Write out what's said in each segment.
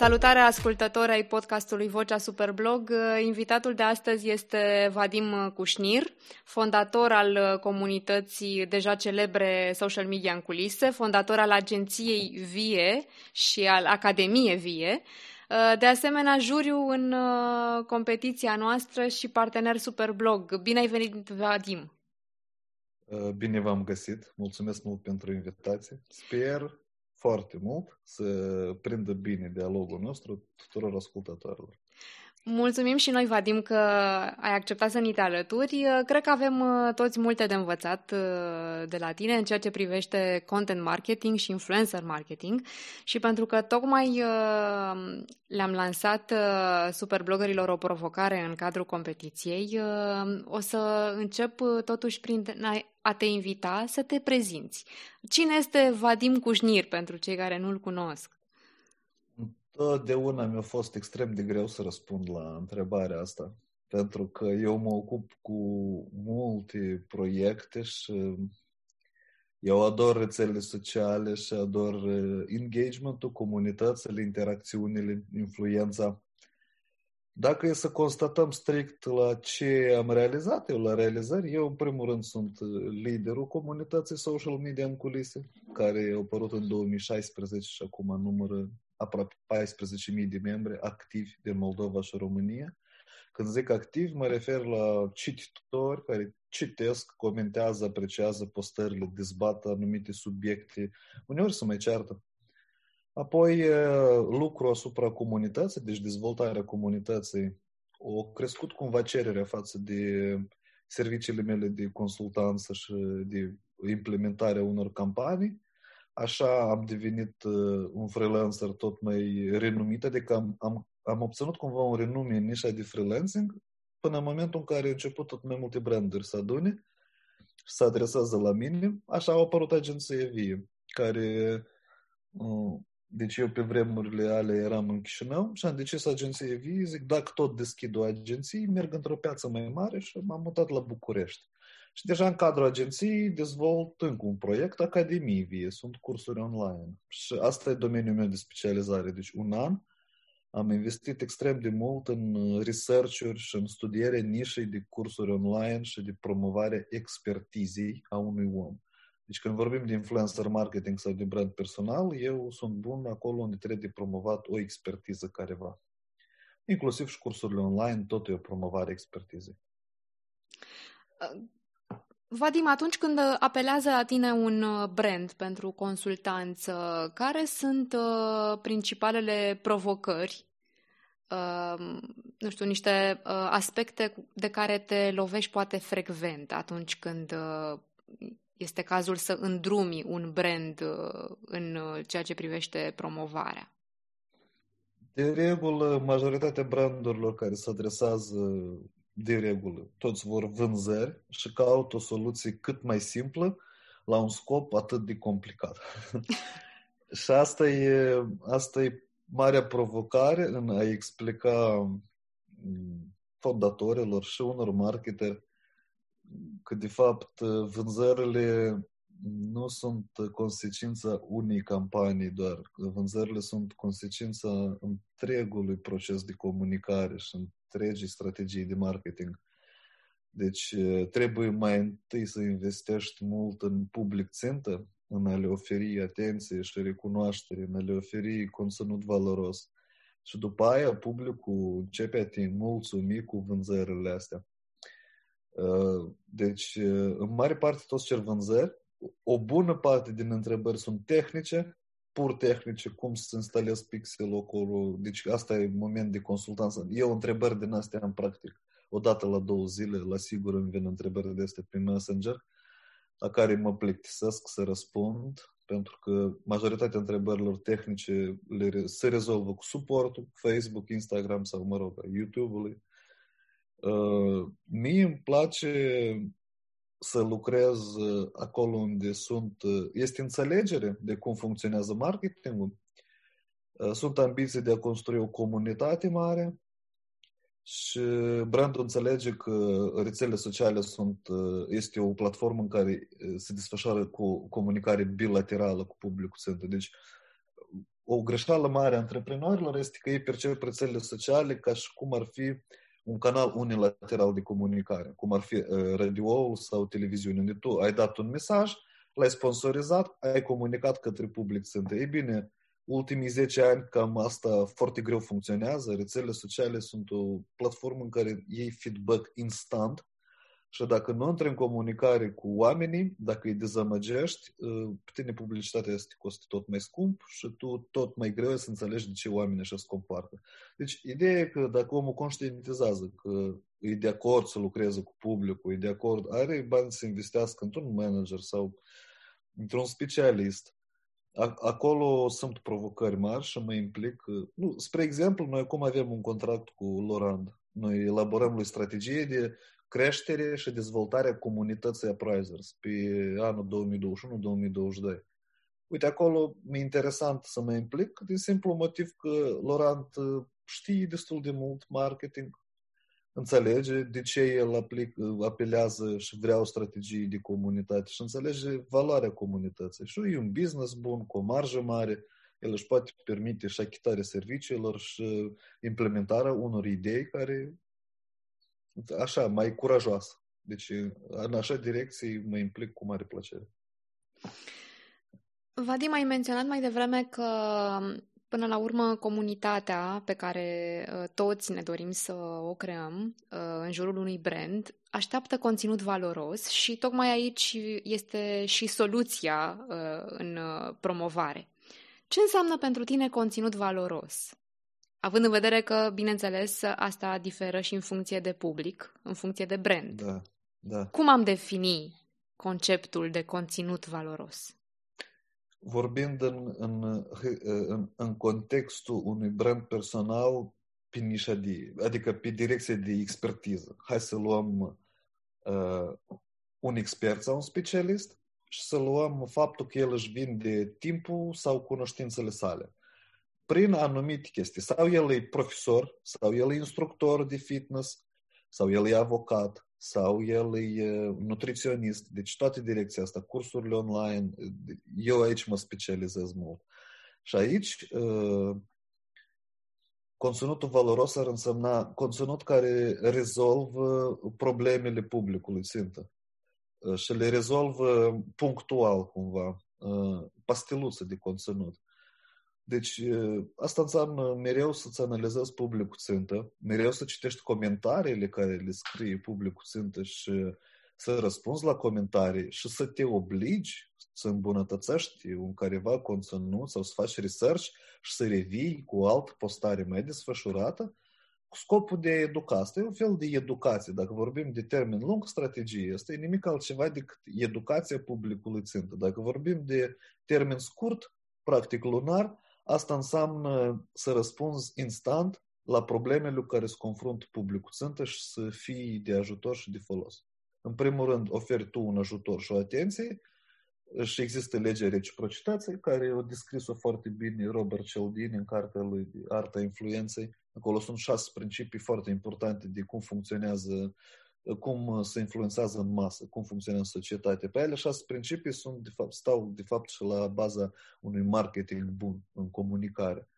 Salutare ascultători ai podcastului Vocea Superblog. Invitatul de astăzi este Vadim Cușnir, fondator al comunității deja celebre social media în culise, fondator al agenției VIE și al Academiei VIE. De asemenea, juriu în competiția noastră și partener Superblog. Bine ai venit, Vadim! Bine v-am găsit. Mulțumesc mult pentru invitație. Sper foarte mult să prindă bine dialogul nostru tuturor ascultătorilor. Mulțumim și noi, Vadim, că ai acceptat să ni te alături. Cred că avem uh, toți multe de învățat uh, de la tine în ceea ce privește content marketing și influencer marketing și pentru că tocmai uh, le-am lansat superbloggerilor o provocare în cadrul competiției, o să încep totuși prin a te invita să te prezinți. Cine este Vadim Cușnir pentru cei care nu-l cunosc? Totdeauna mi-a fost extrem de greu să răspund la întrebarea asta, pentru că eu mă ocup cu multe proiecte și eu ador rețelele sociale și ador uh, engagementul, comunitățile, interacțiunile, influența. Dacă e să constatăm strict la ce am realizat eu la realizări, eu în primul rând sunt uh, liderul comunității social media în culise, care a apărut în 2016 și acum numără aproape 14.000 de membri activi din Moldova și România. Când zic activ, mă refer la cititori care citesc, comentează, apreciază postările, dezbat anumite subiecte, uneori se mai ceartă. Apoi, lucru asupra comunității, deci dezvoltarea comunității, o crescut cumva cererea față de serviciile mele de consultanță și de implementarea unor campanii Așa am devenit uh, un freelancer tot mai renumit, adică am, am, am obținut cumva un renume în nișa de freelancing până în momentul în care au început tot mai multe branduri să adune și să adresează la mine. Așa au apărut agenția Vie, care uh, deci eu pe vremurile ale eram în Chișinău și am decis agenția Vie, zic, dacă tot deschid o agenție, merg într-o piață mai mare și m-am mutat la București. Și deja în cadrul agenției dezvolt încă un proiect, Academie Vie, sunt cursuri online. Și asta e domeniul meu de specializare. Deci un an am investit extrem de mult în research-uri și în studiere nișei de cursuri online și de promovare expertizei a unui om. Deci când vorbim de influencer marketing sau de brand personal, eu sunt bun acolo unde trebuie promovat o expertiză careva. Inclusiv și cursurile online, tot e o promovare expertizei. Vadim, atunci când apelează la tine un uh, brand pentru consultanță, care sunt uh, principalele provocări, uh, nu știu, niște uh, aspecte de care te lovești poate frecvent atunci când uh, este cazul să îndrumi un brand uh, în uh, ceea ce privește promovarea? De regulă, majoritatea brandurilor care se adresează de regulă, toți vor vânzări și caută o soluție cât mai simplă la un scop atât de complicat. și asta e, asta e marea provocare în a explica mm, fondatorilor și unor marketeri că de fapt vânzările nu sunt consecința unei campanii doar. Vânzările sunt consecința întregului proces de comunicare și întregii strategii de marketing. Deci trebuie mai întâi să investești mult în public țintă, în a le oferi atenție și recunoaștere, în a le oferi conținut valoros. Și după aia publicul începe a te mulțumi cu vânzările astea. Deci, în mare parte, toți cer vânzări. O bună parte din întrebări sunt tehnice, pur tehnice, cum să instalez pixel acolo. Deci asta e moment de consultanță. Eu întrebări din astea în practic. O dată la două zile, la sigur îmi vin întrebări de astea pe Messenger, la care mă plictisesc să răspund, pentru că majoritatea întrebărilor tehnice le, se rezolvă cu suportul Facebook, Instagram sau, mă rog, YouTube-ului. Uh, mie îmi place să lucrez uh, acolo unde sunt, uh, este înțelegere de cum funcționează marketingul, uh, sunt ambiții de a construi o comunitate mare și brandul înțelege că rețelele sociale sunt, este o platformă în care se desfășoară cu comunicare bilaterală cu publicul țintă. Deci o greșeală mare a antreprenorilor este că ei percep rețelele sociale ca și cum ar fi un canal unilateral de comunicare, cum ar fi uh, radio sau televiziune, unde tu ai dat un mesaj, l-ai sponsorizat, ai comunicat către public țintă. Ei bine, ultimii 10 ani cam asta foarte greu funcționează. Rețelele sociale sunt o platformă în care iei feedback instant și dacă nu intri în comunicare cu oamenii, dacă îi dezamăgești, ă, pe tine publicitatea este costă tot mai scump și tu tot mai greu să înțelegi de ce oamenii așa se comportă. Deci, ideea e că dacă omul conștientizează că e de acord să lucreze cu publicul, e de acord, are bani să investească într-un manager sau într-un specialist, acolo sunt provocări mari și mă implic. Nu, spre exemplu, noi acum avem un contract cu Lorand. Noi elaborăm lui strategie de creștere și dezvoltarea comunității appraisers pe anul 2021-2022. Uite, acolo mi-e interesant să mă implic din simplu motiv că Laurent știe destul de mult marketing, înțelege de ce el aplic, apelează și vrea o strategie de comunitate și înțelege valoarea comunității. Și e un business bun, cu o marjă mare, el își poate permite și achitarea serviciilor și implementarea unor idei care așa, mai curajoasă. Deci, în așa direcție mă implic cu mare plăcere. Vadim, ai menționat mai devreme că Până la urmă, comunitatea pe care uh, toți ne dorim să o creăm uh, în jurul unui brand așteaptă conținut valoros și tocmai aici este și soluția uh, în promovare. Ce înseamnă pentru tine conținut valoros? Având în vedere că, bineînțeles, asta diferă și în funcție de public, în funcție de brand. Da, da. Cum am defini conceptul de conținut valoros? Vorbind în, în, în, în contextul unui brand personal pe nișa de, adică pe direcție de expertiză. Hai să luăm uh, un expert sau un specialist și să luăm faptul că el își vinde timpul sau cunoștințele sale prin anumite chestii. Sau el e profesor, sau el e instructor de fitness, sau el e avocat, sau el e nutriționist. Deci toate direcția asta, cursurile online, eu aici mă specializez mult. Și aici conținutul valoros ar însemna conținut care rezolvă problemele publicului țintă și le rezolvă punctual cumva, pastiluță de conținut. Deci asta înseamnă mereu să-ți analizezi publicul țintă, mereu să citești comentariile care le scrie publicul țintă și să răspunzi la comentarii și să te obligi să îmbunătățești un careva conținut sau să faci research și să revii cu o altă postare mai desfășurată cu scopul de a educa. Asta e un fel de educație. Dacă vorbim de termen lung, strategie, asta e nimic altceva decât educația publicului țintă. Dacă vorbim de termen scurt, practic lunar, Asta înseamnă să răspunzi instant la problemele cu care se confruntă publicul țintă și să fii de ajutor și de folos. În primul rând, oferi tu un ajutor și o atenție și există legea reciprocității, care o descris-o foarte bine Robert Cialdini în cartea lui Arta Influenței. Acolo sunt șase principii foarte importante de cum funcționează cum uh, se influențează în masă, cum funcționează societatea. Pe ele șase principii sunt, de fapt, stau de fapt și la baza unui marketing bun în comunicare.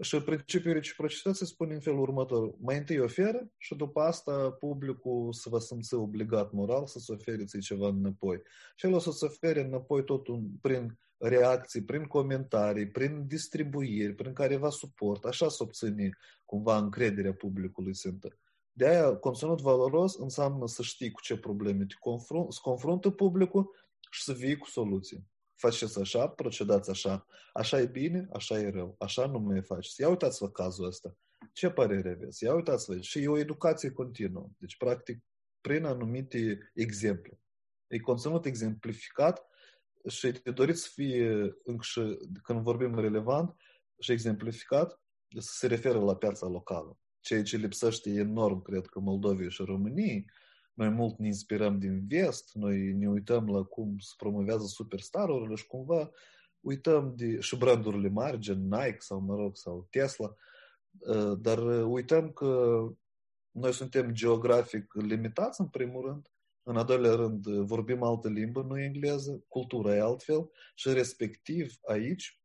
Și principiul reciprocității spune în felul următor. Mai întâi oferă și după asta publicul se va simți obligat moral să-ți ofere ceva înapoi. Și el o să-ți ofere înapoi tot un, prin reacții, prin comentarii, prin distribuiri, prin careva suport. Așa să obține cumva încrederea publicului țintă. De aia, conținut valoros înseamnă să știi cu ce probleme te confrunt, să confruntă publicul și să vii cu soluții. Faceți așa, procedați așa. Așa e bine, așa e rău. Așa nu mai faceți. Ia uitați-vă cazul ăsta. Ce părere aveți? Ia uitați-vă. Și e o educație continuă. Deci, practic, prin anumite exemple. E conținut exemplificat și te doriți să fie, și, când vorbim relevant și exemplificat, să se referă la piața locală ceea ce lipsește enorm, cred că, Moldovei și României. Noi mult ne inspirăm din vest, noi ne uităm la cum se promovează superstarurile și cumva uităm de, și brandurile mari, gen Nike sau, mă rog, sau Tesla, ă, dar uităm că noi suntem geografic limitați, în primul rând, în al doilea rând, vorbim altă limbă, nu engleză, cultura e altfel și respectiv aici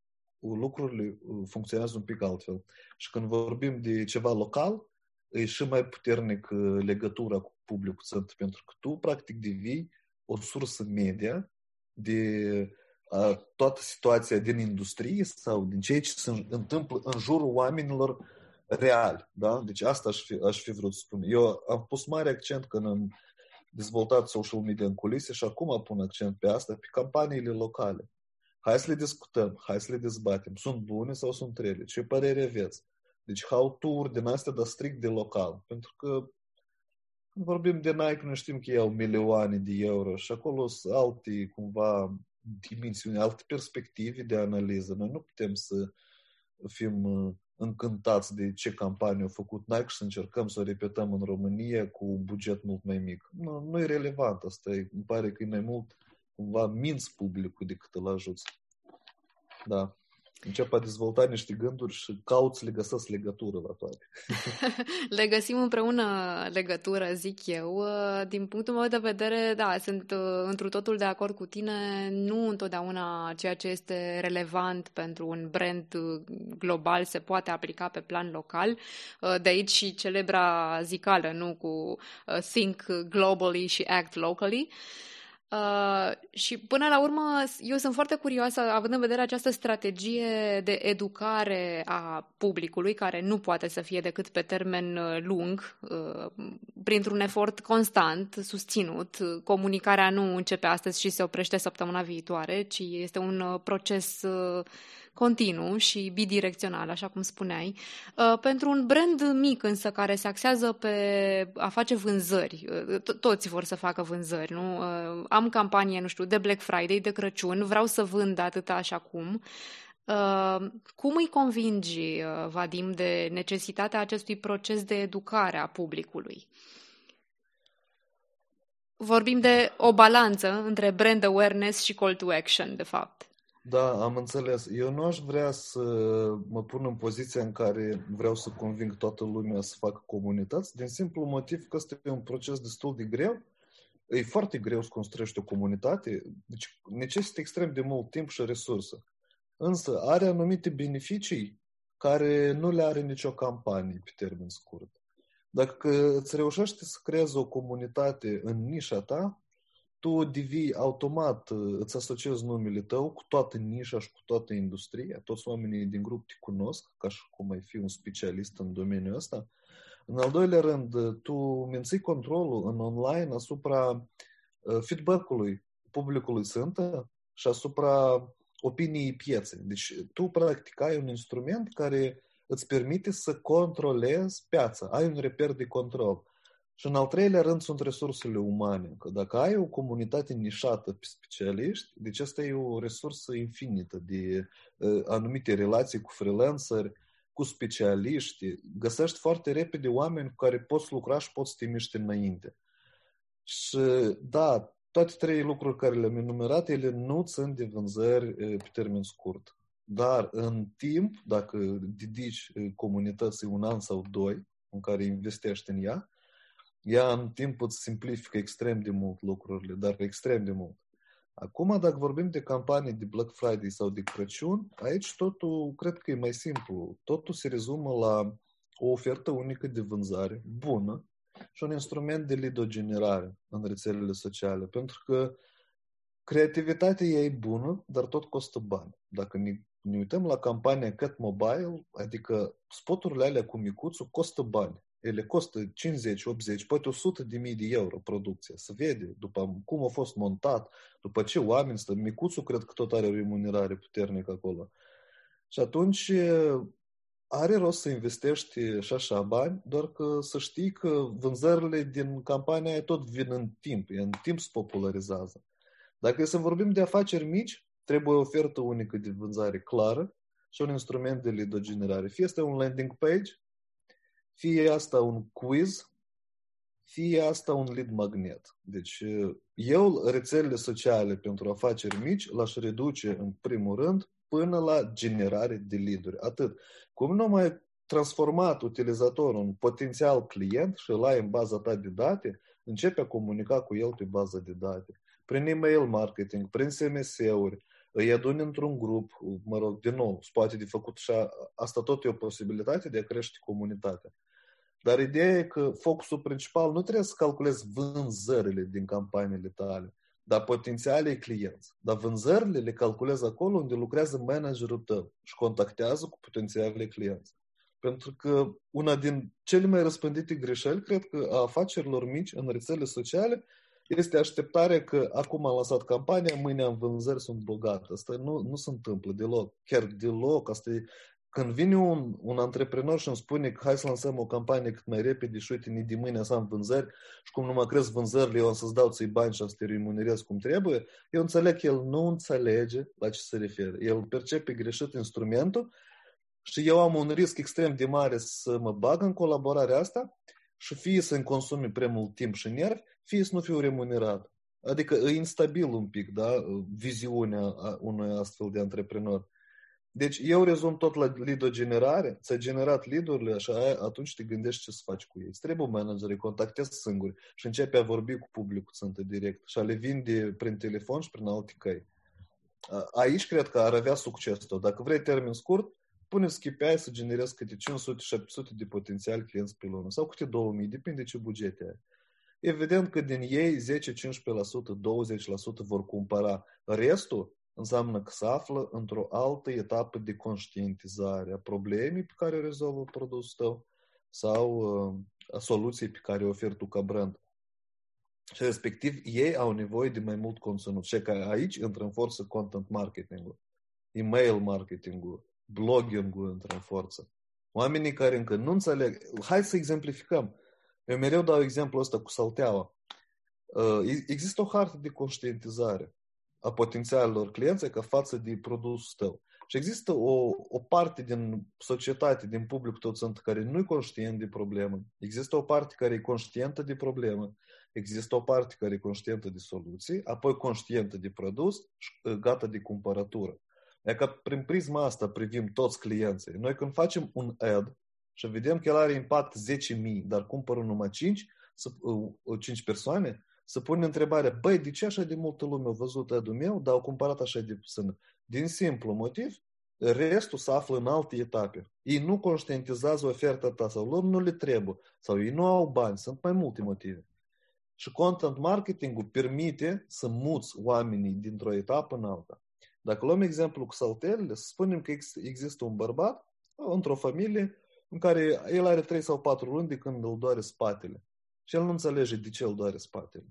lucrurile funcționează un pic altfel. Și când vorbim de ceva local, e și mai puternic legătura cu publicul țării, pentru că tu, practic, devii o sursă media de a, toată situația din industrie sau din ceea ce se întâmplă în jurul oamenilor real. Da? Deci asta aș fi, aș fi vrut să spun. Eu am pus mare accent când am dezvoltat social media în culise și acum pun accent pe asta, pe campaniile locale. Hai să le discutăm, hai să le dezbatem. Sunt bune sau sunt rele? Ce părere aveți? Deci how-to-uri din astea, dar strict de local. Pentru că când vorbim de Nike, noi știm că iau milioane de euro și acolo sunt alte, cumva, dimensiuni, alte perspective de analiză. Noi nu putem să fim uh, încântați de ce campanie a făcut Nike și să încercăm să o repetăm în România cu un buget mult mai mic. Nu, nu e relevant asta. E, îmi pare că e mai mult cumva minți publicul decât îl ajuți. Da încep a dezvolta niște gânduri și cauți le găsesc legătură la toate. le găsim împreună legătură, zic eu. Din punctul meu de vedere, da, sunt uh, întru totul de acord cu tine. Nu întotdeauna ceea ce este relevant pentru un brand uh, global se poate aplica pe plan local. Uh, de aici și celebra zicală, nu cu think globally și act locally. Uh, și până la urmă, eu sunt foarte curioasă, având în vedere această strategie de educare a publicului, care nu poate să fie decât pe termen uh, lung, uh, printr-un efort constant, susținut. Comunicarea nu începe astăzi și se oprește săptămâna viitoare, ci este un uh, proces uh, continuu și bidirecțional, așa cum spuneai. Uh, pentru un brand mic însă care se axează pe a face vânzări, uh, toți vor să facă vânzări, nu? Uh, am campanie, nu știu, de Black Friday, de Crăciun, vreau să vând atâta așa cum. Cum îi convingi, Vadim, de necesitatea acestui proces de educare a publicului? Vorbim de o balanță între brand awareness și call to action, de fapt. Da, am înțeles. Eu nu aș vrea să mă pun în poziția în care vreau să conving toată lumea să facă comunități, din simplu motiv că este un proces destul de greu. E foarte greu să construiești o comunitate, deci necesită extrem de mult timp și resurse. Însă are anumite beneficii care nu le are nicio campanie pe termen scurt. Dacă îți reușești să creezi o comunitate în nișa ta, tu devii automat, îți asociezi numele tău cu toată nișa și cu toată industria. Toți oamenii din grup te cunosc, ca și cum ai fi un specialist în domeniul ăsta. În al doilea rând, tu menții controlul în online asupra feedback-ului publicului sântă și asupra opiniei pieței. Deci tu practic ai un instrument care îți permite să controlezi piața. Ai un reper de control. Și în al treilea rând sunt resursele umane. Că dacă ai o comunitate nișată pe specialiști, deci asta e o resursă infinită de uh, anumite relații cu freelanceri, cu specialiști. Găsești foarte repede oameni cu care poți lucra și poți să te miști înainte. Și da, toate trei lucruri care le-am enumerat, ele nu țin de vânzări pe termen scurt. Dar în timp, dacă dedici comunității un an sau doi în care investești în ea, ea în timp îți simplifică extrem de mult lucrurile, dar extrem de mult. Acum, dacă vorbim de campanii de Black Friday sau de Crăciun, aici totul cred că e mai simplu. Totul se rezumă la o ofertă unică de vânzare bună și un instrument de lidogenerare în rețelele sociale. Pentru că creativitatea e bună, dar tot costă bani. Dacă ne, ne uităm la campania Cat Mobile, adică spoturile alea cu micuțul costă bani ele costă 50, 80, poate 100 de mii de euro producția. Se vede după cum a fost montat, după ce oameni stă. Micuțul cred că tot are o remunerare puternică acolo. Și atunci are rost să investești și așa bani, doar că să știi că vânzările din campania aia tot vin în timp, în timp se popularizează. Dacă e să vorbim de afaceri mici, trebuie o ofertă unică de vânzare clară și un instrument de lead generare. Fie este un landing page, fie asta un quiz, fie asta un lead magnet. Deci eu rețelele sociale pentru afaceri mici l-aș reduce în primul rând până la generare de lead-uri. Atât. Cum nu mai transformat utilizatorul în potențial client și îl ai în baza ta de date, începe a comunica cu el pe baza de date. Prin email marketing, prin SMS-uri, îi aduni într-un grup, mă rog, din nou, poate de făcut și a, asta tot e o posibilitate de a crește comunitatea. Dar ideea e că focusul principal nu trebuie să calculezi vânzările din campaniile tale, dar potențialii clienți. Dar vânzările le calculezi acolo unde lucrează managerul tău și contactează cu potențialii clienți. Pentru că una din cele mai răspândite greșeli, cred că a afacerilor mici în rețele sociale, este așteptarea că acum am lansat campania, mâine am vânzări, sunt bogat. Asta nu, nu se întâmplă deloc. Chiar deloc. Asta e, când vine un, un antreprenor și îmi spune că hai să lansăm o campanie cât mai repede și uite, de mâine să am vânzări și cum nu mă cresc vânzările, eu o să-ți dau ți bani și o să te remunerez cum trebuie, eu înțeleg că el nu înțelege la ce se referă. El percepe greșit instrumentul și eu am un risc extrem de mare să mă bag în colaborarea asta și fie să-mi consumi prea mult timp și nervi, fie să nu fiu remunerat. Adică e instabil un pic, da, viziunea unui astfel de antreprenor. Deci eu rezum tot la lead generare, ți-ai generat lead-urile, așa, atunci te gândești ce să faci cu ei. Îți trebuie manager, îi contactezi singuri și începi a vorbi cu publicul țintă direct și a le vinde prin telefon și prin alte căi. Aici cred că ar avea succesul. Dacă vrei termen scurt, puneți KPI să generezi câte 500-700 de potențial clienți pe lună sau câte 2000, depinde ce bugete ai. Evident că din ei 10, 15%, 20% vor cumpăra. Restul înseamnă că se află într-o altă etapă de conștientizare a problemei pe care o rezolvă produsul tău sau uh, a soluției pe care o oferi tu ca brand. Și respectiv ei au nevoie de mai mult conținut. Și că aici intră în forță content marketing-ul, email marketing-ul, blogging-ul intră în forță. Oamenii care încă nu înțeleg, hai să exemplificăm. Eu mereu dau exemplul ăsta cu salteaua. Uh, există o hartă de conștientizare a potențialilor clienți ca față de produsul tău. Și există o, o parte din societate, din publicul tău sunt care nu e conștient de problemă. Există o parte care e conștientă de problemă. Există o parte care e conștientă de soluții, apoi conștientă de produs și uh, gata de cumpărătură. E că prin prisma asta privim toți clienții. Noi când facem un ad și vedem că el are impact 10.000, dar cumpără numai 5, 5 uh, persoane, să pune întrebarea, băi, de ce așa de multă lume a văzut ad meu, dar au cumpărat așa de puțin? Din simplu motiv, restul se află în alte etape. Ei nu conștientizează oferta ta sau lor nu le trebuie, sau ei nu au bani, sunt mai multe motive. Și content marketing permite să muți oamenii dintr-o etapă în alta. Dacă luăm exemplu cu saltelele, să spunem că există un bărbat într-o familie în care el are 3 sau 4 luni de când îl doare spatele. Și el nu înțelege de ce îl doare spatele.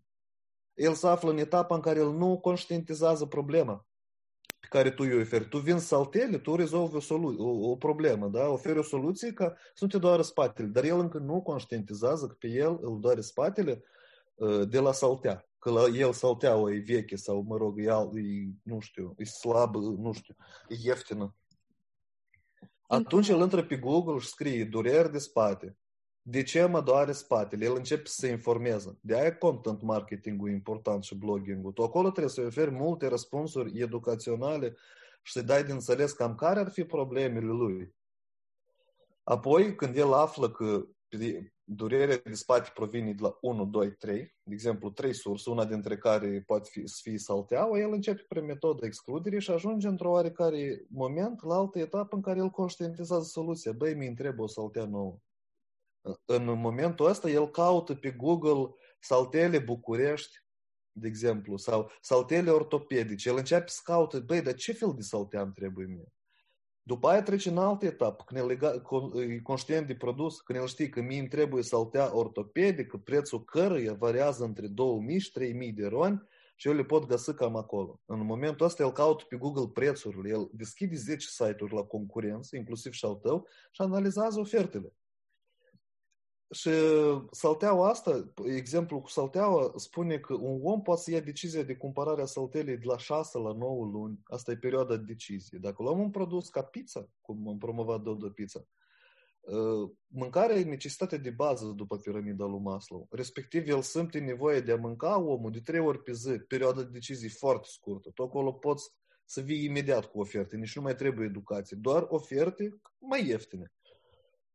El se află în etapa în care el nu conștientizează problema pe care tu îi oferi. Tu vin saltele, tu rezolvi o, solu- o, o problemă, da? oferi o soluție ca să nu te doară spatele. Dar el încă nu conștientizează că pe el îl doare spatele uh, de la saltea. Că la el salteaua e veche sau, mă rog, e, e nu știu, e slabă, nu știu, e ieftină. Atunci el intră pe Google și scrie dureri de spate. De ce mă doare spatele? El începe să se informeze. De aia content marketing-ul important și blogging-ul. Tu acolo trebuie să oferi multe răspunsuri educaționale și să dai de înțeles cam care ar fi problemele lui. Apoi, când el află că durerea de spate provine de la 1, 2, 3, de exemplu, trei surse, una dintre care poate fi, să fie salteaua, el începe prin metodă excludere și ajunge într-o oarecare moment la altă etapă în care el conștientizează soluția. Băi, mi trebuie o saltea nouă în momentul ăsta el caută pe Google saltele București, de exemplu, sau saltele ortopedice. El începe să caute, băi, dar ce fel de saltea îmi trebuie mie? După aia trece în altă etapă, când e conștient de produs, când el știe că mie îmi trebuie saltea ortopedică, prețul căruia variază între 2000 și 3000 de roni și eu le pot găsi cam acolo. În momentul ăsta el caută pe Google prețurile, el deschide 10 site-uri la concurență, inclusiv și al tău, și analizează ofertele. Și salteaua asta, exemplu cu salteaua, spune că un om poate să ia decizia de cumpărare a saltelei de la 6 la 9 luni. Asta e perioada de decizie. Dacă luăm un produs ca pizza, cum am promovat Dodo Pizza, mâncarea e necesitatea de bază după piramida lui Maslow. Respectiv, el simte nevoie de a mânca omul de trei ori pe zi, perioada de decizie foarte scurtă. Tu acolo poți să vii imediat cu oferte, nici nu mai trebuie educație, doar oferte mai ieftine.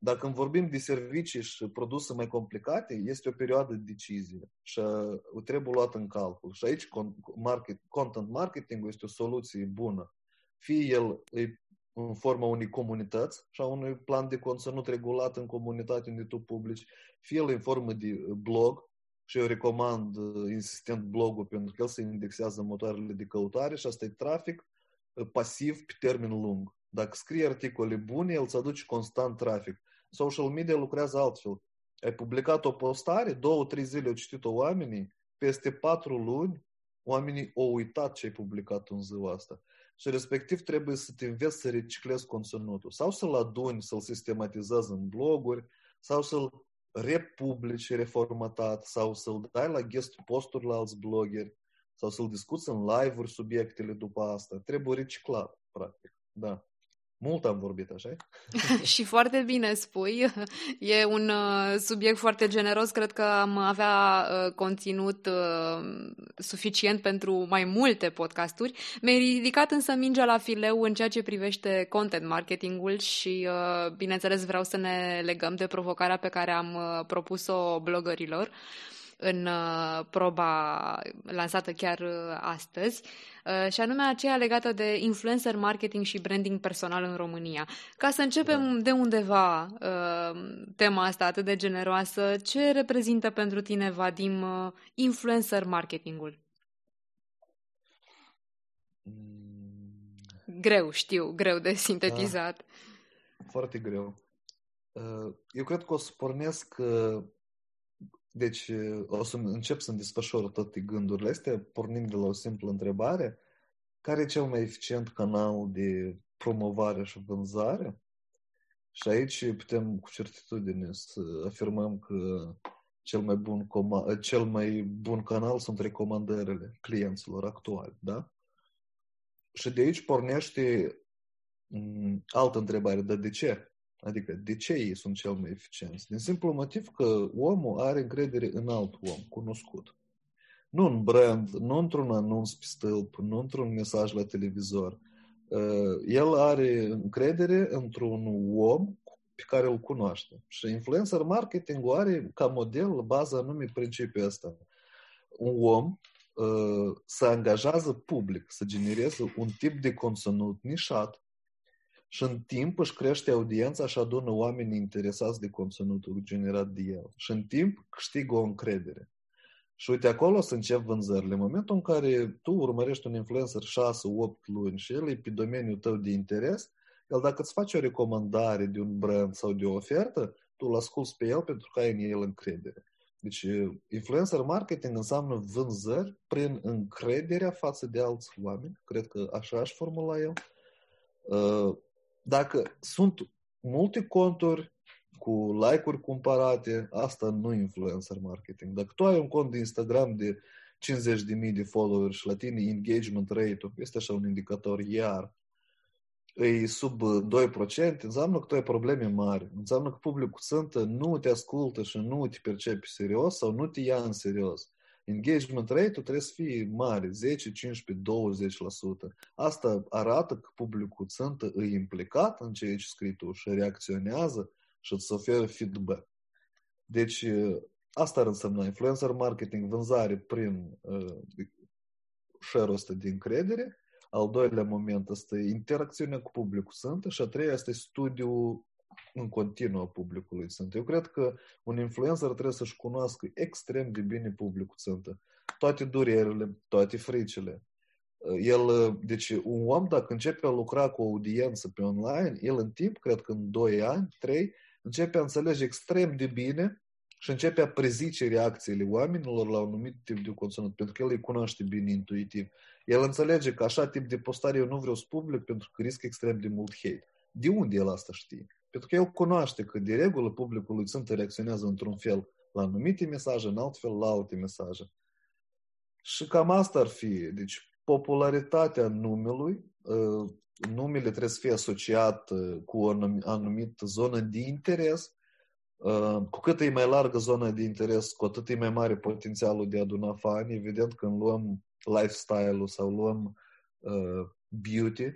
Dacă vorbim de servicii și produse mai complicate, este o perioadă de decizie și uh, trebuie luat în calcul. Și aici market, content marketing este o soluție bună. Fie el e în forma unei comunități și a unui plan de conținut regulat în comunitate unde tu publici, fie el în formă de blog, și eu recomand uh, insistent blogul pentru că el se indexează în motoarele de căutare și asta e trafic uh, pasiv pe termen lung. Dacă scrii articole bune, el îți aduce constant trafic. Social media lucrează altfel. Ai publicat o postare, două, trei zile au citit-o oamenii, peste patru luni oamenii au uitat ce ai publicat în ziua asta. Și respectiv trebuie să te înveți să reciclezi conținutul. Sau să-l aduni, să-l sistematizezi în bloguri, sau să-l republici reformatat, sau să-l dai la guest posturi la alți blogeri, sau să-l discuți în live-uri subiectele după asta. Trebuie reciclat, practic. Da. Mult am vorbit, așa Și foarte bine spui. E un uh, subiect foarte generos. Cred că am avea uh, conținut uh, suficient pentru mai multe podcasturi. Mi-ai ridicat însă mingea la fileu în ceea ce privește content marketingul și, bineînțeles, vreau să ne legăm de provocarea pe care am propus-o blogărilor în uh, proba lansată chiar uh, astăzi, uh, și anume aceea legată de influencer marketing și branding personal în România. Ca să începem da. de undeva tema asta atât de generoasă, ce reprezintă pentru tine, Vadim, influencer marketingul? Mm. Greu, știu, greu de sintetizat. Da, foarte greu. Eu cred că o să pornesc deci o să încep să-mi desfășor toate gândurile astea, pornind de la o simplă întrebare. Care e cel mai eficient canal de promovare și vânzare? Și aici putem cu certitudine să afirmăm că cel mai bun, com- cel mai bun canal sunt recomandările clienților actuali, da? Și de aici pornește altă întrebare, dar de ce? Adică de ce ei sunt cel mai eficienți? Din simplu motiv că omul are încredere în alt om cunoscut. Nu în brand, nu într-un anunț pe stâlp, nu într-un mesaj la televizor. Uh, el are încredere într-un om pe care îl cunoaște. Și influencer marketing are ca model baza anume principiul ăsta. Un om uh, să angajează public, să genereze un tip de conținut nișat, și în timp își crește audiența și adună oameni interesați de conținutul generat de el. Și în timp câștigă o încredere. Și uite, acolo să încep vânzările. În momentul în care tu urmărești un influencer 6-8 luni și el e pe domeniul tău de interes, el dacă îți face o recomandare de un brand sau de o ofertă, tu îl asculți pe el pentru că ai în el încredere. Deci, influencer marketing înseamnă vânzări prin încrederea față de alți oameni. Cred că așa aș formula eu dacă sunt multe conturi cu like-uri cumpărate, asta nu influencer marketing. Dacă tu ai un cont de Instagram de 50.000 de followers și la tine engagement rate-ul este așa un indicator iar e sub 2%, înseamnă că tu ai probleme mari. Înseamnă că publicul țântă nu te ascultă și nu te percepe serios sau nu te ia în serios engagement rate-ul trebuie să fie mare, 10, 15, 20%. Asta arată că publicul țântă e implicat în ceea ce scrii tu și reacționează și îți oferă feedback. Deci, asta ar însemna influencer marketing, vânzare prin uh, share-ul ăsta de încredere, al doilea moment este interacțiunea cu publicul sunt și a treia este studiul în continuu a publicului țintă. Eu cred că un influencer trebuie să-și cunoască extrem de bine publicul țintă. Toate durerile, toate fricile. El, deci un om, dacă începe a lucra cu o audiență pe online, el în timp, cred că în 2 ani, 3, începe a înțelege extrem de bine și începe a prezice reacțiile oamenilor la un anumit tip de conținut, pentru că el îi cunoaște bine intuitiv. El înțelege că așa tip de postare eu nu vreau să public pentru că risc extrem de mult hate. De unde el asta știe? Pentru că el cunoaște că de regulă publicul țintă reacționează într-un fel la anumite mesaje, în alt fel la alte mesaje. Și cam asta ar fi. Deci popularitatea numelui, ă, numele trebuie să fie asociat ă, cu o anumită zonă de interes. Ă, cu cât e mai largă zona de interes, cu atât e mai mare potențialul de a aduna fani. Evident, când luăm lifestyle-ul sau luăm beauty,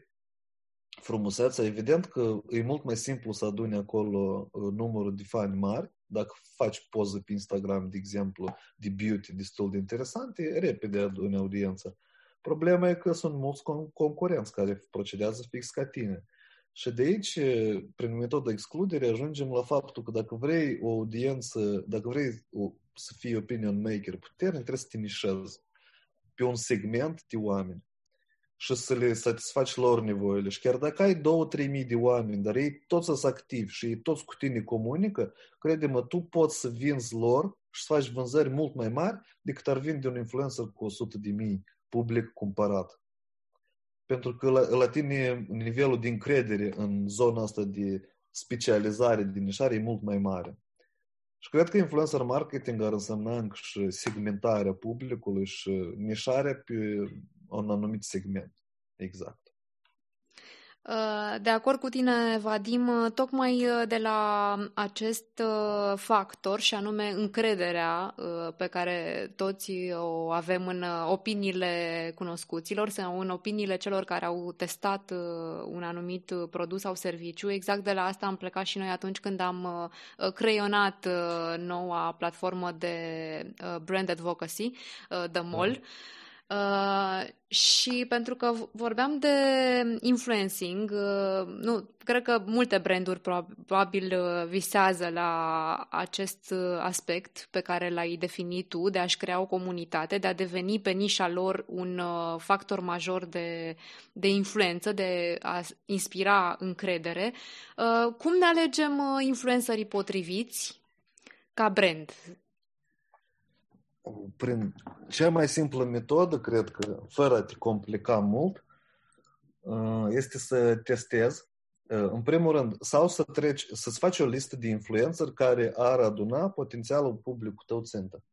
frumusețea, evident că e mult mai simplu să aduni acolo numărul de fani mari, dacă faci poză pe Instagram, de exemplu, de beauty destul de interesante, repede aduni audiență. Problema e că sunt mulți concurenți care procedează fix ca tine. Și de aici, prin metoda excludere, ajungem la faptul că dacă vrei o audiență, dacă vrei o, să fii opinion maker puternic, trebuie să te nișezi pe un segment de oameni și să le satisfaci lor nevoile. Și chiar dacă ai 2-3 mii de oameni, dar ei toți sunt activi și ei toți cu tine comunică, crede-mă, tu poți să vinzi lor și să faci vânzări mult mai mari decât ar vinde un influencer cu 100 de mii public cumpărat. Pentru că la, la tine nivelul de încredere în zona asta de specializare, de nișare, e mult mai mare. Și cred că influencer marketing ar însemna și segmentarea publicului și nișarea pe un anumit segment. Exact. Uh, de acord cu tine, Vadim, uh, tocmai uh, de la acest factor și anume încrederea pe care toți o avem în opiniile cunoscuților sau în opiniile celor care au testat un anumit produs sau serviciu. Exact de la asta am plecat și noi atunci când am creionat noua platformă de brand advocacy, The Mall. Mm. Uh, și pentru că vorbeam de influencing, uh, nu, cred că multe branduri probabil uh, visează la acest uh, aspect pe care l-ai definit tu, de a-și crea o comunitate, de a deveni pe nișa lor un uh, factor major de, de influență, de a inspira încredere. Uh, cum ne alegem uh, influencerii potriviți ca brand? Prin cea mai simplă metodă, cred că, fără a te complica mult, uh, este să testezi, uh, în primul rând, sau să treci, să-ți faci o listă de influencer care ar aduna potențialul publicului tău țintă.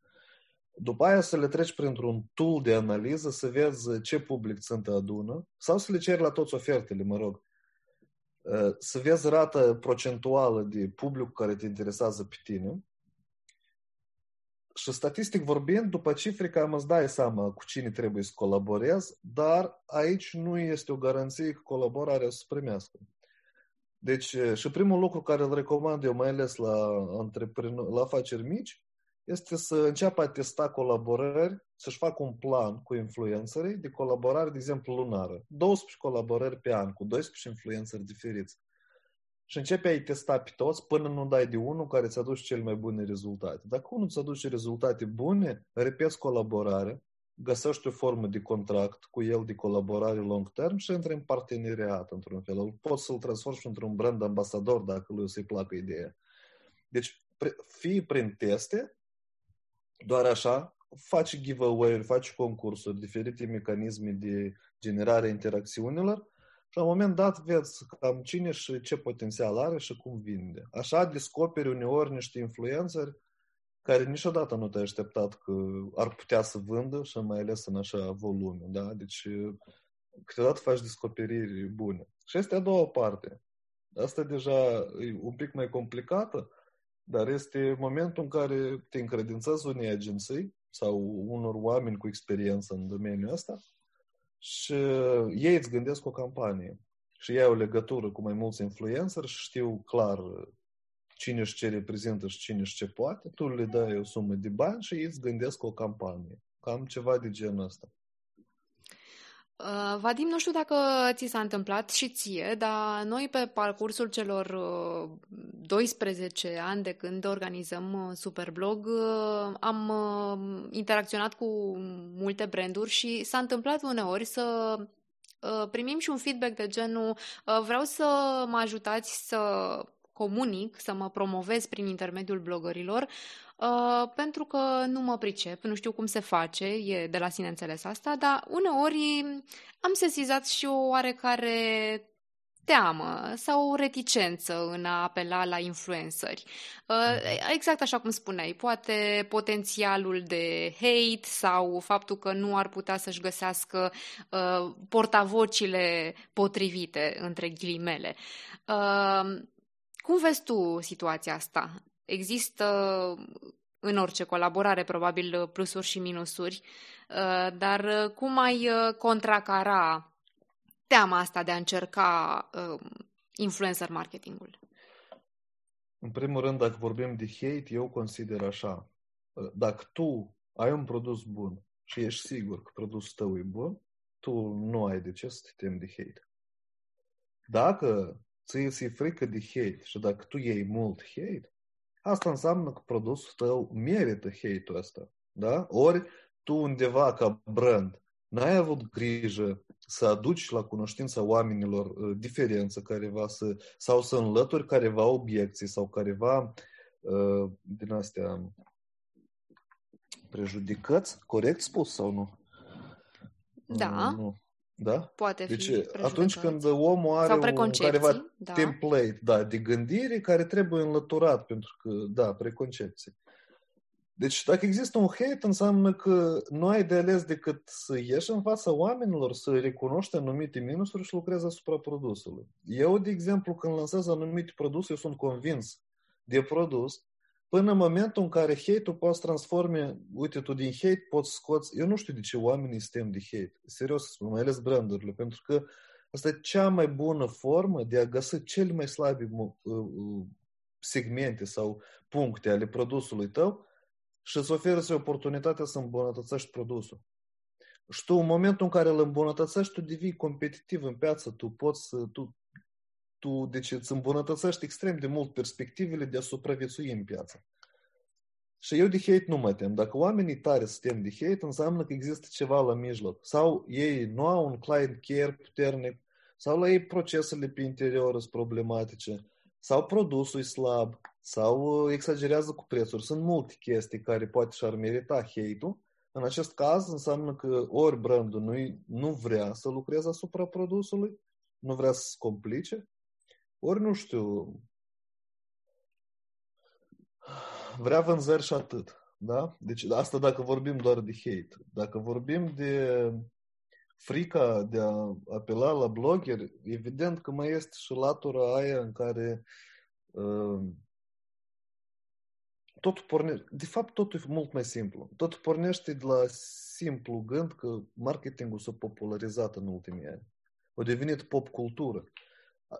După aia să le treci printr-un tool de analiză, să vezi ce public țintă adună, sau să le ceri la toți ofertele, mă rog. Uh, să vezi rata procentuală de public care te interesează pe tine, și statistic vorbind, după cifre cam îți dai seama cu cine trebuie să colaborezi, dar aici nu este o garanție că colaborarea să primească. Deci, și primul lucru care îl recomand eu, mai ales la, la afaceri mici, este să înceapă a testa colaborări, să-și facă un plan cu influencerii de colaborare, de exemplu, lunară. 12 colaborări pe an cu 12 influenceri diferiți și începe a-i testa pe toți până nu dai de unul care ți aduce cele mai bune rezultate. Dacă unul ți aduce rezultate bune, repeți colaborare, găsești o formă de contract cu el de colaborare long term și intri în parteneriat într-un fel. Poți să-l transformi într-un brand ambasador dacă lui o să-i placă ideea. Deci, fii prin teste, doar așa, faci giveaway-uri, faci concursuri, diferite mecanisme de generare a interacțiunilor și la un moment dat vezi cam cine și ce potențial are și cum vinde. Așa descoperi uneori niște influențări care niciodată nu te-ai așteptat că ar putea să vândă și mai ales în așa volume. Da? Deci câteodată faci descoperiri bune. Și este a doua parte. Asta deja e un pic mai complicată, dar este momentul în care te încredințezi unei agenții sau unor oameni cu experiență în domeniul ăsta și ei îți gândesc o campanie și ei au legătură cu mai mulți influencer și știu clar cine și ce reprezintă și cine și ce poate, tu le dai o sumă de bani și ei îți gândesc o campanie. Cam ceva de genul ăsta. Uh, Vadim, nu știu dacă ți s-a întâmplat și ție, dar noi pe parcursul celor 12 uh, ani de când organizăm uh, Superblog am interacționat cu multe branduri și s-a întâmplat uneori să primim și un feedback de genul vreau să mă ajutați să comunic, să mă promovez prin intermediul blogărilor, Uh, pentru că nu mă pricep, nu știu cum se face, e de la sine înțeles asta, dar uneori am sesizat și o oarecare teamă sau reticență în a apela la influenceri. Uh, exact așa cum spuneai, poate potențialul de hate sau faptul că nu ar putea să-și găsească uh, portavocile potrivite, între ghilimele. Uh, cum vezi tu situația asta? Există în orice colaborare probabil plusuri și minusuri, uh, dar cum ai uh, contracara teama asta de a încerca uh, influencer marketingul? În primul rând, dacă vorbim de hate, eu consider așa. Dacă tu ai un produs bun și ești sigur că produsul tău e bun, tu nu ai de ce să te temi de hate. Dacă ți ți frică de hate și dacă tu iei mult hate, asta înseamnă că produsul tău merită hate-ul ăsta. Da? Ori tu undeva ca brand n-ai avut grijă să aduci la cunoștința oamenilor uh, diferență careva să, sau să înlături careva obiecții sau careva uh, din astea prejudicăți, corect spus sau nu? Da. Uh, nu. Da? Poate fi deci, atunci când omul are un careva da. template da, de gândire care trebuie înlăturat, pentru că, da, preconcepții. Deci dacă există un hate, înseamnă că nu ai de ales decât să ieși în fața oamenilor, să recunoști anumite minusuri și lucrezi asupra produsului. Eu, de exemplu, când lansez anumite produse, eu sunt convins de produs, până în momentul în care hate-ul poate să transforme, uite, tu din hate poți scoți, eu nu știu de ce oamenii suntem de hate, serios spun, mai ales brandurile, pentru că asta e cea mai bună formă de a găsi cele mai slabe uh, uh, segmente sau puncte ale produsului tău și îți oferă oportunitatea să îmbunătățești produsul. Și tu, în momentul în care îl îmbunătățești, tu devii competitiv în piață, tu poți să, tu, tu, deci îți îmbunătățești extrem de mult perspectivele de a supraviețui în piață. Și eu de hate nu mă tem. Dacă oamenii tare se tem de hate, înseamnă că există ceva la mijloc. Sau ei nu au un client care puternic, sau la ei procesele pe interior sunt problematice, sau produsul e slab, sau uh, exagerează cu prețuri. Sunt multe chestii care poate și-ar merita hate-ul. În acest caz înseamnă că ori brandul nu, nu vrea să lucreze asupra produsului, nu vrea să se complice, ori nu știu, vrea vânzări și atât. Da? Deci asta dacă vorbim doar de hate. Dacă vorbim de frica de a apela la blogger, evident că mai este și latura aia în care uh, totul pornește, de fapt totul e mult mai simplu. Totul pornește de la simplu gând că marketingul s-a popularizat în ultimii ani. A devenit pop cultură.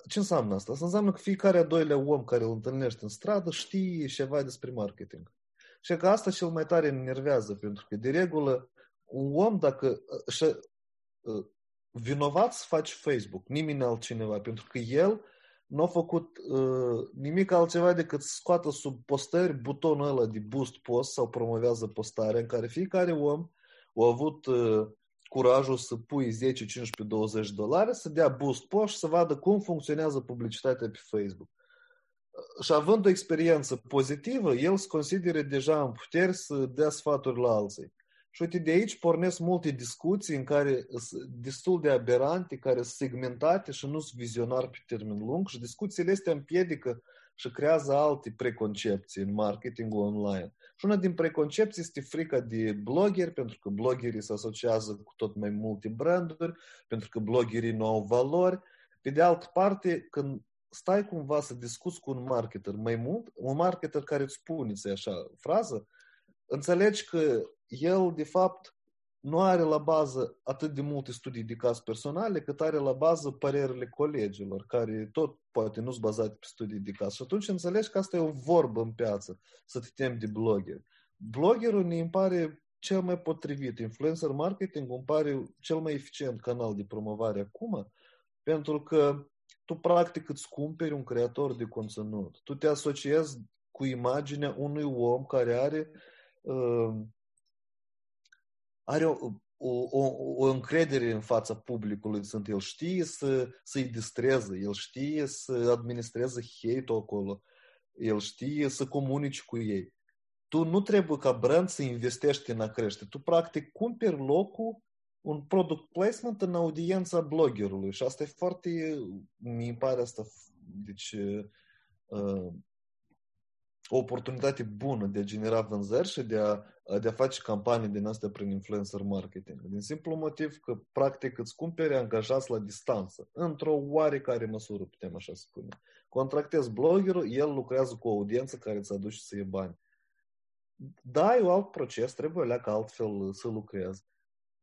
Ce înseamnă asta? Asta înseamnă că fiecare a doilea om care îl întâlnește în stradă știe ceva despre marketing. Și că asta cel mai tare enervează, pentru că, de regulă, un om, dacă și, uh, vinovat să faci Facebook, nimeni altcineva, pentru că el nu a făcut uh, nimic altceva decât să scoată sub postări butonul ăla de boost post sau promovează postarea în care fiecare om a avut uh, curajul să pui 10, 15, 20 dolari, să dea boost post și să vadă cum funcționează publicitatea pe Facebook. Uh, și având o experiență pozitivă, el se consideră deja în putere să dea sfaturi la alții. Și uite, de aici pornesc multe discuții în care sunt destul de aberante, care sunt segmentate și nu sunt vizionari pe termen lung și discuțiile astea împiedică și creează alte preconcepții în marketingul online. Și una din preconcepții este frica de blogeri, pentru că bloggerii se asociază cu tot mai multe branduri, pentru că bloggerii nu au valori. Pe de altă parte, când stai cumva să discuți cu un marketer mai mult, un marketer care îți spune, așa, frază, înțelegi că el, de fapt, nu are la bază atât de multe studii de caz personale, cât are la bază părerile colegilor, care tot poate nu sunt bazate pe studii de caz. Și atunci înțelegi că asta e o vorbă în piață, să te temi de blogger. Bloggerul ne îmi pare cel mai potrivit. Influencer marketing îmi pare cel mai eficient canal de promovare acum, pentru că tu practic îți cumperi un creator de conținut. Tu te asociezi cu imaginea unui om care are uh, are o, o, o încredere în fața publicului, sunt el știe să, să-i distreze, el știe să administreze hate acolo, el știe să comunici cu ei. Tu nu trebuie ca brand să investești în a crește. Tu practic cumperi locul un product placement în audiența bloggerului și asta e foarte, mi pare asta, deci uh, o oportunitate bună de a genera vânzări și de a, de a face campanii din astea prin influencer marketing. Din simplu motiv că, practic, îți cumpere angajați la distanță, într-o oarecare măsură, putem așa spune. Contractezi bloggerul, el lucrează cu o audiență care îți aduce să iei bani. Da, e un alt proces, trebuie leacă altfel să lucrezi.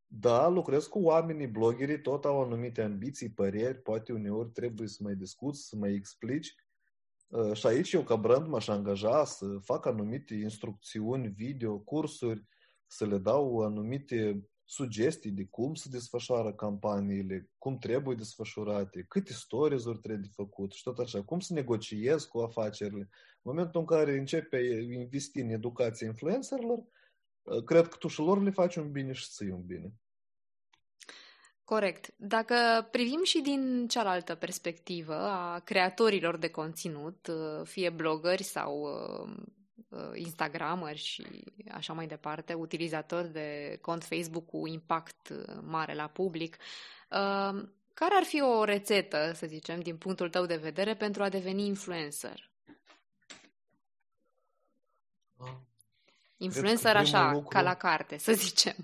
Da, lucrez cu oamenii, bloggerii tot au anumite ambiții, păreri, poate uneori trebuie să mai discuți, să mai explici. Uh, și aici eu ca brand m-aș angaja să fac anumite instrucțiuni, video, cursuri, să le dau anumite sugestii de cum se desfășoară campaniile, cum trebuie desfășurate, câte stories-uri trebuie de făcut și tot așa, cum să negociez cu afacerile. În momentul în care începe investi în educație influencerilor, cred că tu și lor le faci un bine și ții un bine. Corect. Dacă privim și din cealaltă perspectivă a creatorilor de conținut, fie blogări sau uh, Instagrameri și așa mai departe, utilizatori de cont Facebook cu impact mare la public, uh, care ar fi o rețetă, să zicem, din punctul tău de vedere, pentru a deveni influencer? Influencer așa, lucru, ca la carte, să zicem.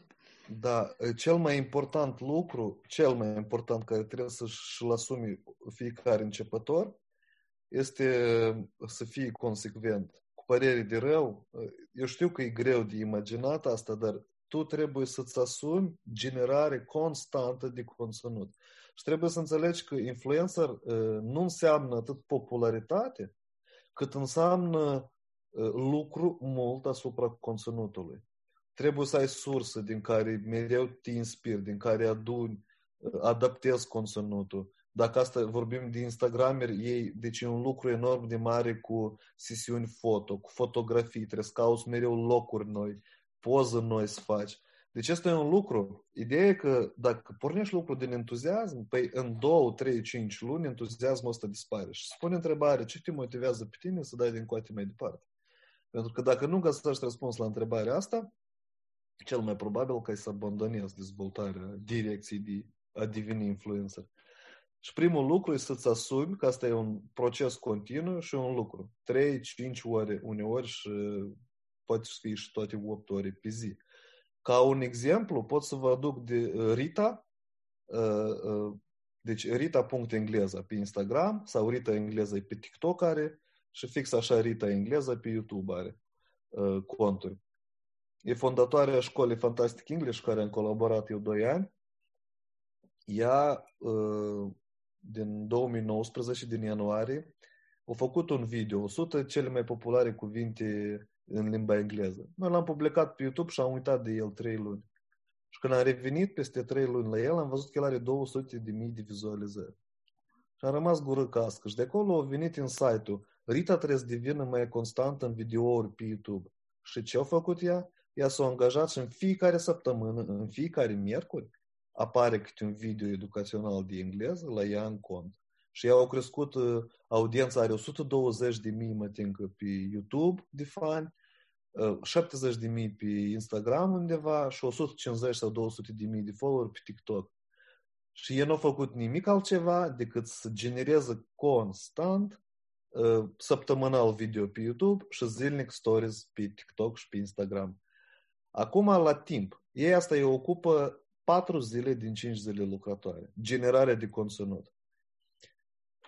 Da, cel mai important lucru, cel mai important care trebuie să-și asumi fiecare începător, este să fie consecvent. Cu părere de rău, eu știu că e greu de imaginat asta, dar tu trebuie să-ți asumi generare constantă de conținut. Și trebuie să înțelegi că influencer nu înseamnă atât popularitate, cât înseamnă lucru mult asupra conținutului. Trebuie să ai sursă din care mereu te inspiri, din care aduni, adaptezi conținutul. Dacă asta vorbim de Instagrameri, ei, deci e un lucru enorm de mare cu sesiuni foto, cu fotografii, trebuie să cauți mereu locuri noi, poză noi să faci. Deci asta e un lucru. Ideea e că dacă pornești lucrul din entuziasm, păi în 2, 3, 5 luni entuziasmul ăsta dispare. Și spune întrebare, ce te motivează pe tine să dai din coate mai departe? Pentru că dacă nu găsești răspuns la întrebarea asta, cel mai probabil că ai să abandonezi dezvoltarea direcției de a deveni influencer. Și primul lucru e să-ți asumi că asta e un proces continuu și un lucru. 3-5 ore uneori și poate să fie și toate 8 ore pe zi. Ca un exemplu, pot să vă aduc de Rita, deci Rita.engleza pe Instagram sau Rita engleză pe TikTok are și fix așa Rita engleză pe YouTube are uh, conturi. E fondatoarea școlii Fantastic English, care am colaborat eu 2 ani. Ea, uh, din 2019, din ianuarie, a făcut un video, 100 cele mai populare cuvinte în limba engleză. Noi l-am publicat pe YouTube și am uitat de el 3 luni. Și când am revenit peste 3 luni la el, am văzut că el are 200 de mii de vizualizări. Și am rămas gură cască. Și de acolo a venit în site-ul Rita trebuie să devină mai constantă în videouri pe YouTube. Și ce a făcut ea? Ea s-a angajat și în fiecare săptămână, în fiecare miercuri, apare câte un video educațional de engleză la ea în cont. Și ea au crescut, uh, audiența are 120 de mii, mă tincă, pe YouTube de fani, 70 uh, de mii pe Instagram undeva și 150 sau 200 de mii de follower pe TikTok. Și el nu a făcut nimic altceva decât să genereze constant săptămânal video pe YouTube și zilnic stories pe TikTok și pe Instagram. Acum, la timp, ei asta îi ocupă 4 zile din 5 zile lucrătoare. Generarea de conținut.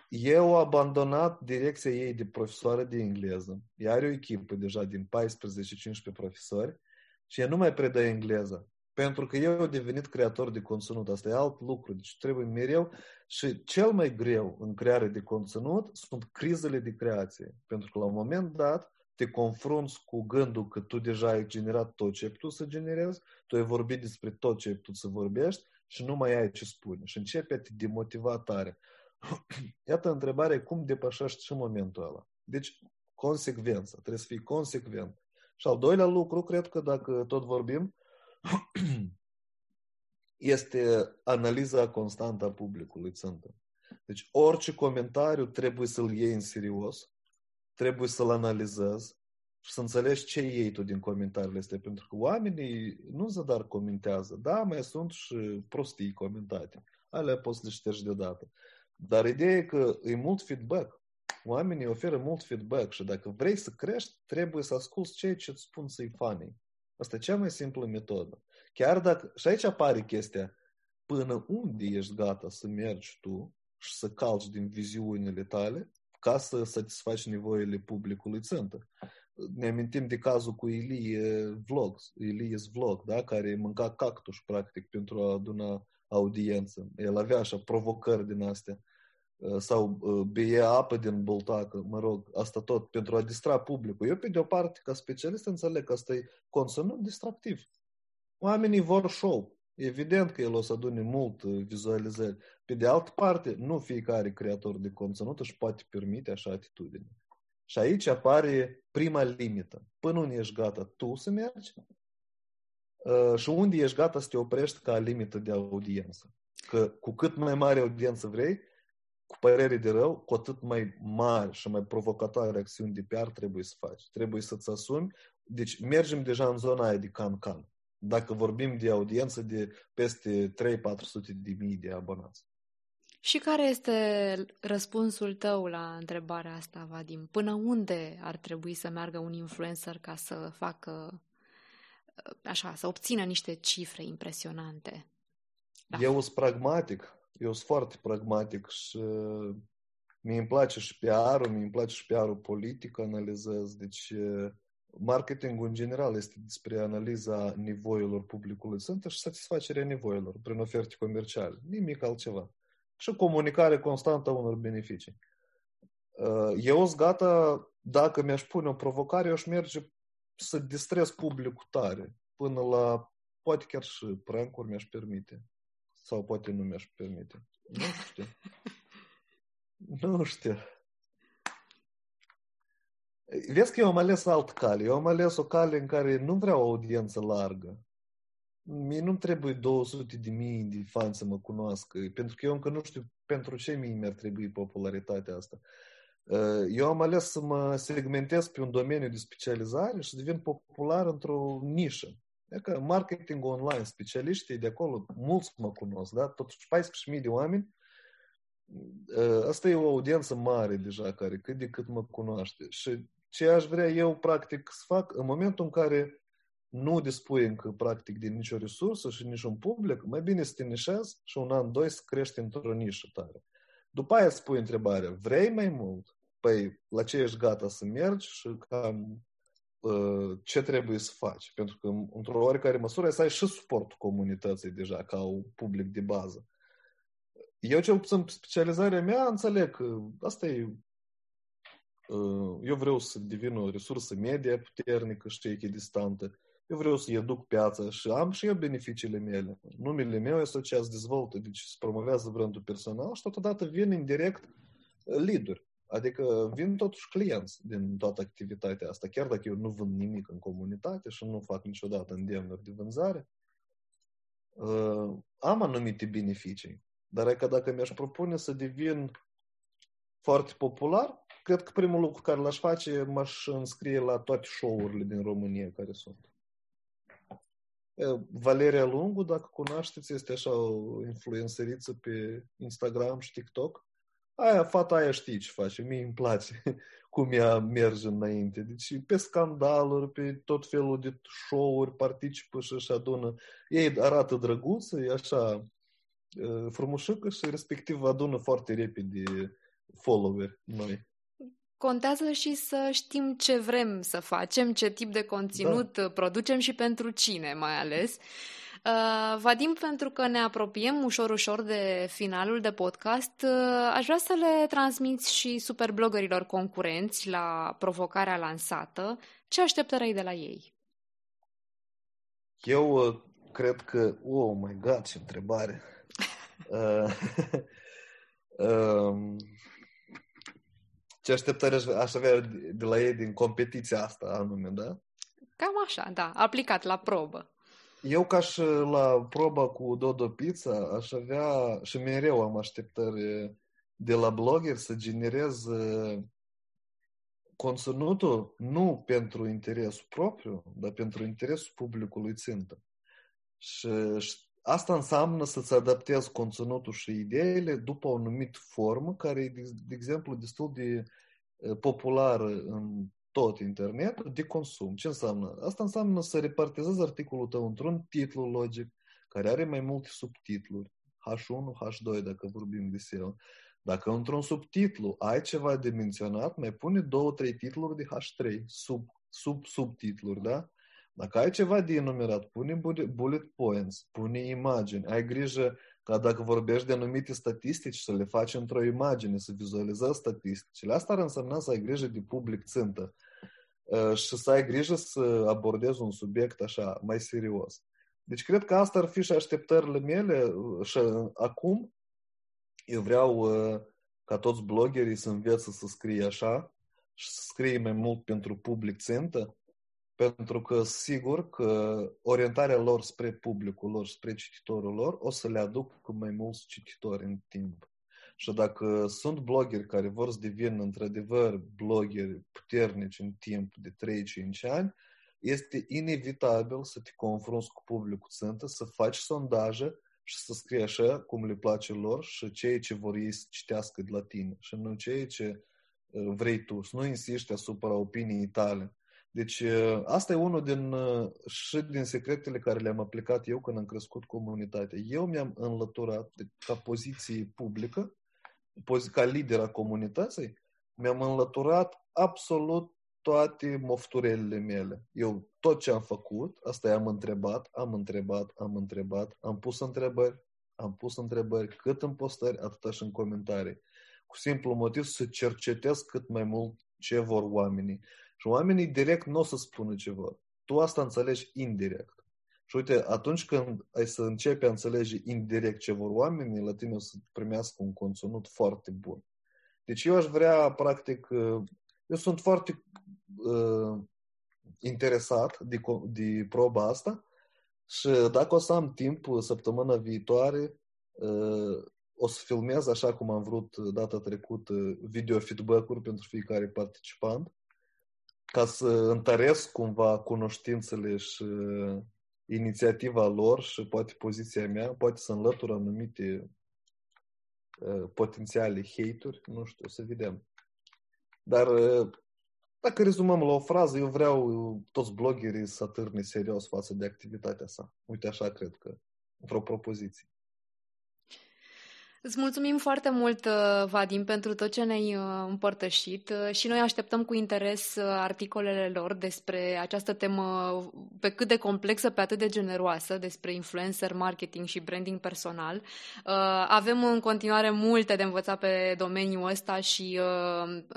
Eu au abandonat direcția ei de profesoară de engleză. Ea are o echipă deja din 14-15 profesori și ea nu mai predă engleză. Pentru că eu am devenit creator de conținut. Asta e alt lucru. Deci trebuie mereu și cel mai greu în creare de conținut sunt crizele de creație. Pentru că la un moment dat te confrunți cu gândul că tu deja ai generat tot ce ai putut să generezi, tu ai vorbit despre tot ce ai putut să vorbești și nu mai ai ce spune. Și începe a te demotiva tare. Iată întrebarea, cum depășești și momentul ăla? Deci, consecvență. Trebuie să fii consecvent. Și al doilea lucru, cred că dacă tot vorbim, este analiza constantă a publicului țântă. Deci orice comentariu trebuie să-l iei în serios, trebuie să-l analizezi și să înțelegi ce iei tu din comentariile astea, pentru că oamenii nu zadar comentează. Da, mai sunt și prostii comentate. Alea poți să le ștergi deodată. Dar ideea e că e mult feedback. Oamenii oferă mult feedback și dacă vrei să crești, trebuie să asculți ceea ce îți spun să-i fanii. Asta e cea mai simplă metodă. Chiar dacă, și aici apare chestia, până unde ești gata să mergi tu și să calci din viziunile tale ca să satisfaci nevoile publicului țântă. ne amintim de cazul cu Ilie Vlog, Ilie's Vlog, da? care mânca cactus, practic, pentru a aduna audiență. El avea așa provocări din astea. Uh, sau uh, bea apă din bultacă, mă rog, asta tot pentru a distra publicul. Eu, pe de o parte, ca specialist, înțeleg că asta e conținut distractiv. Oamenii vor show. Evident că el o să adune mult uh, vizualizări. Pe de altă parte, nu fiecare creator de conținut își poate permite așa atitudine. Și aici apare prima limită. Până unde ești gata tu să mergi și unde ești gata să te oprești ca limită de audiență. Că cu cât mai mare audiență vrei, cu părere de rău, cu atât mai mari și mai provocatoare acțiuni de PR trebuie să faci. Trebuie să-ți asumi. Deci mergem deja în zona aia de can-can. Dacă vorbim de audiență de peste 3-400 de mii de abonați. Și care este răspunsul tău la întrebarea asta, Vadim? Până unde ar trebui să meargă un influencer ca să facă, așa, să obțină niște cifre impresionante? Eu sunt pragmatic eu sunt foarte pragmatic și mi îmi place și PR-ul, mi îmi place și PR-ul politic, analizez. Deci marketingul în general este despre analiza nevoilor publicului țintă și satisfacerea nevoilor prin oferte comerciale. Nimic altceva. Și comunicare constantă a unor beneficii. Eu sunt gata, dacă mi-aș pune o provocare, eu aș merge să distrez publicul tare, până la, poate chiar și prank mi-aș permite. Sau poate nu mi-aș permite. Nu știu. nu știu. Vezi că eu am ales alt cale. Eu am ales o cale în care nu vreau o audiență largă. Mie nu trebuie 200 de mii de fani să mă cunoască, pentru că eu încă nu știu pentru ce mie mi-ar trebui popularitatea asta. Eu am ales să mă segmentez pe un domeniu de specializare și să devin popular într-o nișă. E că marketing online, specialiștii de acolo, mulți mă cunosc, da? Totuși 14.000 de oameni, asta e o audiență mare deja, care cât de cât mă cunoaște. Și ce aș vrea eu, practic, să fac, în momentul în care nu dispui încă, practic, de nicio resursă și niciun public, mai bine să te nișezi și un an, doi să crești într-o nișă tare. După aia îți pui întrebarea, vrei mai mult? Păi, la ce ești gata să mergi și cam Uh, ce trebuie să faci. Pentru că, într-o oarecare măsură, să ai și suportul comunității deja, ca un public de bază. Eu, cel puțin, specializarea mea, înțeleg că asta e uh, eu vreau să devin o resursă media puternică și echidistantă. Eu vreau să educ piața și am și eu beneficiile mele. Numele meu este se dezvoltă, deci se promovează brandul personal și totodată vin indirect lead Adică vin totuși clienți din toată activitatea asta, chiar dacă eu nu vând nimic în comunitate și nu fac niciodată îndemnuri de vânzare, uh, am anumite beneficii. Dar e că dacă mi-aș propune să devin foarte popular, cred că primul lucru care l-aș face, m-aș înscrie la toate show-urile din România care sunt. Valeria Lungu, dacă cunoașteți, este așa o influenceriță pe Instagram și TikTok aia, fata aia știi ce face, mie îmi place cum ea merge înainte. Deci pe scandaluri, pe tot felul de show-uri participă și își adună. Ei arată drăguță, e așa frumușică și respectiv adună foarte repede followeri noi. Contează și să știm ce vrem să facem, ce tip de conținut da. producem și pentru cine mai ales. Uh, Vadim, pentru că ne apropiem ușor-ușor de finalul de podcast, uh, aș vrea să le transmiți și superbloggerilor concurenți la provocarea lansată. Ce așteptări ai de la ei? Eu uh, cred că... Oh my God, ce întrebare! uh, um, ce așteptări aș avea de la ei din competiția asta anume, da? Cam așa, da, aplicat la probă. Eu ca și la proba cu Dodo Pizza aș avea și mereu am așteptări de la blogger să generez conținutul nu pentru interesul propriu, dar pentru interesul publicului țintă. Și asta înseamnă să-ți adaptezi conținutul și ideile după o anumită formă care e, de exemplu, destul de populară în tot internetul de consum. Ce înseamnă? Asta înseamnă să repartizezi articolul tău într-un titlu logic care are mai multe subtitluri. H1, H2, dacă vorbim de SEO. Dacă într-un subtitlu ai ceva de menționat, mai pune două, trei titluri de H3 sub sub subtitluri, da? Dacă ai ceva de enumerat, pune bullet points, pune imagini, ai grijă ca dacă vorbești de anumite statistici să le faci într-o imagine, să vizualizezi statisticile. Asta ar însemna să ai grijă de public țintă și să ai grijă să abordezi un subiect așa, mai serios. Deci cred că asta ar fi și așteptările mele și acum eu vreau ca toți bloggerii să învețe să scrie așa și să scrie mai mult pentru public țintă, pentru că sigur că orientarea lor spre publicul lor, spre cititorul lor, o să le aduc cu mai mulți cititori în timp. Și dacă sunt blogeri care vor să devină într-adevăr blogeri puternici în timp de 3-5 ani, este inevitabil să te confrunți cu publicul țintă, să faci sondaje și să scrii așa cum le place lor și cei ce vor ei să citească de la tine și nu cei ce uh, vrei tu, să nu insiști asupra opiniei tale. Deci uh, asta e unul din, uh, și din secretele care le-am aplicat eu când am crescut comunitatea. Eu mi-am înlăturat de, ca poziție publică, ca lider a comunității, mi-am înlăturat absolut toate mofturelile mele. Eu tot ce am făcut, asta am întrebat, am întrebat, am întrebat, am pus întrebări, am pus întrebări cât în postări, atât și în comentarii. Cu simplu motiv să cercetez cât mai mult ce vor oamenii. Și oamenii direct nu o să spună ce vor. Tu asta înțelegi indirect. Și uite, atunci când ai să începi a înțelege indirect ce vor oamenii, la tine o să primească un conținut foarte bun. Deci eu aș vrea, practic, eu sunt foarte uh, interesat de, de proba asta și dacă o să am timp săptămâna viitoare, uh, o să filmez așa cum am vrut data trecută video feedback-uri pentru fiecare participant ca să întăresc cumva cunoștințele și inițiativa lor și poate poziția mea, poate să înlătură anumite uh, potențiale hate-uri, nu știu, o să vedem. Dar dacă rezumăm la o frază, eu vreau toți bloggerii să târne serios față de activitatea sa. Uite, așa cred că, într-o propoziție. Îți mulțumim foarte mult, uh, Vadim, pentru tot ce ne-ai uh, împărtășit uh, și noi așteptăm cu interes articolele lor despre această temă pe cât de complexă, pe atât de generoasă, despre influencer marketing și branding personal. Avem în continuare multe de învățat pe domeniul ăsta și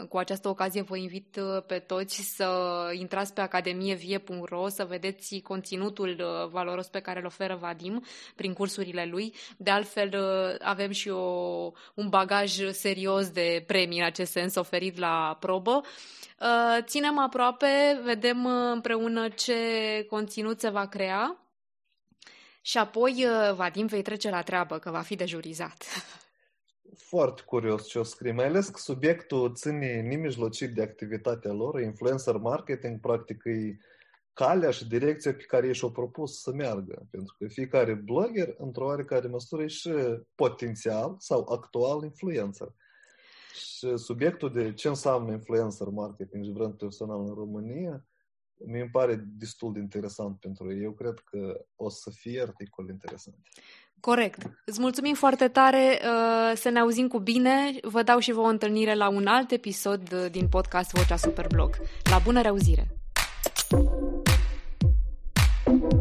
cu această ocazie vă invit pe toți să intrați pe academievie.ro să vedeți conținutul valoros pe care îl oferă Vadim prin cursurile lui. De altfel, avem și o o, un bagaj serios de premii în acest sens oferit la probă. Uh, ținem aproape, vedem împreună ce conținut se va crea și apoi, uh, Vadim, vei trece la treabă, că va fi de jurizat. Foarte curios ce o scrie, mai ales că subiectul ține nemijlocit de activitatea lor, influencer marketing, practic e calea și direcția pe care ei și-au propus să meargă. Pentru că fiecare blogger, într-o oarecare măsură, e și potențial sau actual influencer. Și subiectul de ce înseamnă influencer marketing și brand personal în România, mi îmi pare destul de interesant pentru ei. Eu cred că o să fie articol interesant. Corect. Îți mulțumim foarte tare. Uh, să ne auzim cu bine. Vă dau și vă o întâlnire la un alt episod din podcast Vocea Superblog. La bună reauzire! Thank you.